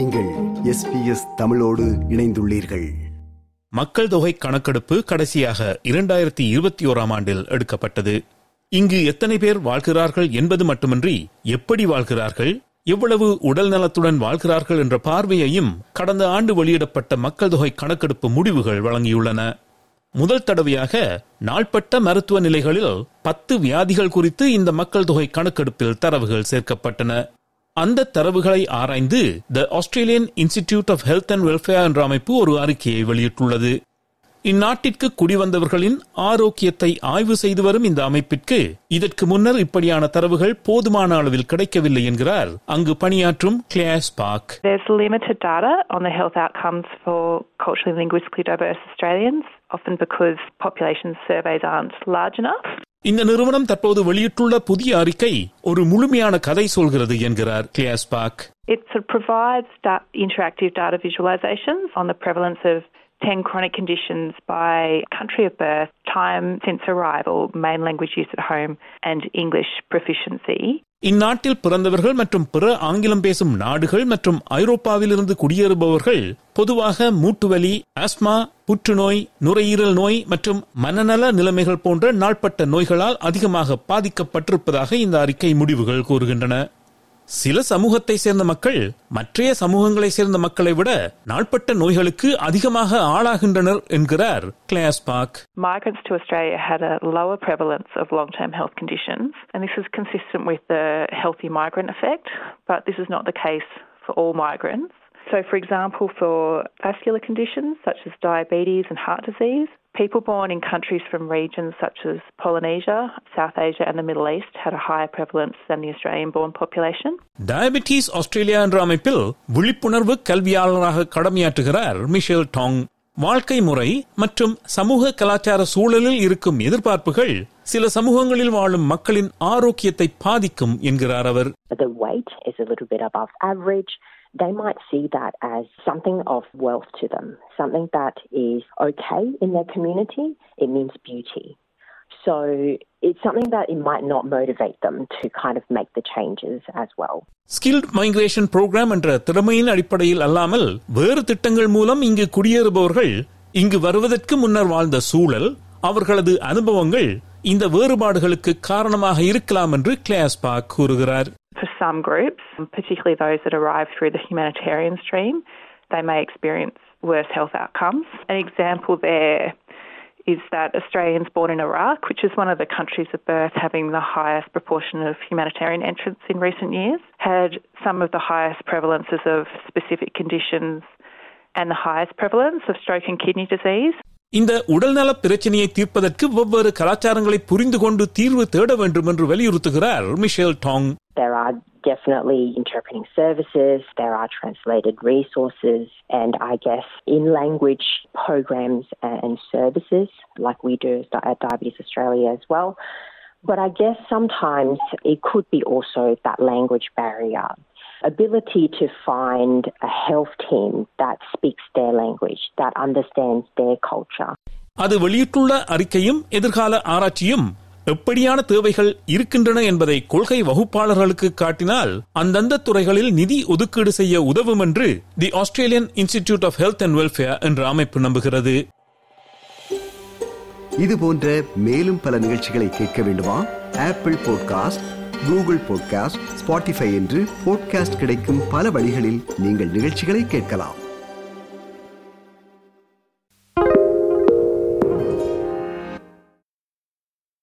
நீங்கள் எஸ்பிஎஸ் தமிழோடு இணைந்துள்ளீர்கள். மக்கள் தொகை கணக்கெடுப்பு கடைசியாக இரண்டாயிரத்தி இருபத்தி ஓராம் ஆண்டில் எடுக்கப்பட்டது. இங்கு எத்தனை பேர் வாழ்கிறார்கள் என்பது மட்டுமின்றி எப்படி வாழ்கிறார்கள் எவ்வளவு உடல் நலத்துடன் வாழ்கிறார்கள் என்ற பார்வையையும் கடந்த ஆண்டு வெளியிடப்பட்ட மக்கள் தொகை கணக்கெடுப்பு முடிவுகள் வழங்கியுள்ளன. முதல் தடவையாக நாள்பட்ட மருத்துவ நிலைகளில் பத்து வியாதிகள் குறித்து இந்த மக்கள் தொகை கணக்கெடுப்பில் தரவுகள் சேர்க்கப்பட்டன. அந்த தரவுகளை ஆராய்ந்து the Australian Institute of Health and Welfare என்ற அமைப்பு ஒரு அறிக்கையை வெளியிட்டுள்ளது. இந்நாட்டிற்கு குடிவந்தவர்களின் ஆரோக்கியத்தை ஆய்வு செய்து வரும் இந்த அமைப்பிற்கு இதற்கு முன்னர் இப்படியான தரவுகள் போதுமான அளவில் கிடைக்கவில்லை என்கிறார். அங்கு பணியாற்றும் Klaus Park There's limited data on the health outcomes for culturally linguistically diverse Australians, often because population surveys aren't large enough. இந்த நிறுவனம் தற்போது வெளியிட்டுள்ள புதிய அறிக்கை ஒரு முழுமையான கதை சொல்கிறது என்கிறார் Klaus park It sort of provides da- interactive data visualizations on the prevalence of 10 chronic conditions by country of birth, time since arrival, main language use at home, and English proficiency. இந்நாட்டில் பிறந்தவர்கள் மற்றும் பிற ஆங்கிலம் பேசும் நாடுகள் மற்றும் ஐரோப்பாவிலிருந்து குடியேறுபவர்கள் பொதுவாக மூட்டுவலி asthma புற்றுநோய் நுரையீரல் நோய் மற்றும் மனநல நிலைமைகள் போன்ற நாள்பட்ட நோய்களால் அதிகமாக பாதிக்கப்பட்டிருப்பதாக இந்த அறிக்கை முடிவுகள் கூறுகின்றன சில சமூகத்தை சேர்ந்த மக்கள் மற்றைய சமூகங்களை சேர்ந்த மக்களை விட நாள்பட்ட நோய்களுக்கு அதிகமாக ஆளாகின்றனர் என்கிறார் Klaus Park Migrants to Australia had a lower prevalence of long term health conditions, and this is consistent with the healthy migrant effect, but this is not the case for all migrants. So, for example, for vascular conditions such as diabetes and heart disease, people born in countries from regions such as Polynesia, South Asia, and the Middle East had a higher prevalence than the Australian born population. Diabetes Australia என்ற அமைப்பில் விழிப்புணர்வு கல்வியாளராக கடமையாற்றுகிறார் Michel Tang வாழ்க்கை முறை மற்றும் சமூக கலாச்சார சூழலில் இருக்கும் எதிர்பார்ப்புகள் சில சமூகங்களில் வாழும் மக்களின் ஆரோக்கியத்தை பாதிக்கும் என்கிறார் அவர் the weight is a little bit above average, they might see that as something of wealth to them, something that is okay in their community. It means beauty. So it's something that it might not motivate them to kind of make the changes as well. Skilled migration program என்ற திறமையின் அடிப்படையில் அல்லாமல் வேறு திட்டங்கள் மூலம் இங்கு குடியேறுபவர்கள் இங்கு வருவதற்கு முன்னர் வாழ்ந்த சூழல் அவர்களது அனுபவங்கள் இந்த வேறுபாடுகளுக்கு காரணமாக இருக்கலாம் என்று கிளாஸ் பார்க் கூறுகிறார் For some groups, particularly those that arrive through the humanitarian stream, they may experience worse health outcomes. An example there is that Australians born in Iraq, which is one of the countries of birth having the highest proportion of humanitarian entrants in recent years, had some of the highest prevalences of specific conditions and the highest prevalence of stroke and kidney disease. இந்த உடல்நல பிரச்சனையை தீர்ப்பதற்கு வெவ்வேறு கலாச்சாரங்களை புரிந்து கொண்டு தீர்வு தேட வேண்டும் என்று வலியுறுத்துகிறார் Michelle Tang There are definitely interpreting services, there are translated resources, and I guess in language programs and services like we do at Diabetes Australia as well. But I guess sometimes it could be also that language barrier. Ability to find a health team that speaks their language, that understands their culture. அது வெளியிட்டுள்ள அறிக்கையும் எதிர்கால ஆராய்ச்சியும் எப்படியான தேவைகள் இருக்கின்றன என்பதை கொள்கை வகுப்பாளர்களுக்கு காட்டினால் அந்தந்த துறைகளில் நிதி ஒதுக்கீடு செய்ய உதவும் என்று the Australian Institute of Health and Welfare என்ற அமைப்பு நம்புகிறது. இது போன்ற மேலும் பல நிகழ்ச்சிகளை கேட்க வேண்டுமா? Apple podcast Google podcast Spotify என்று பாட்காஸ்ட் கிடைக்கும் பல வழிகளில் நீங்கள் நிகழ்ச்சிகளை கேட்கலாம்.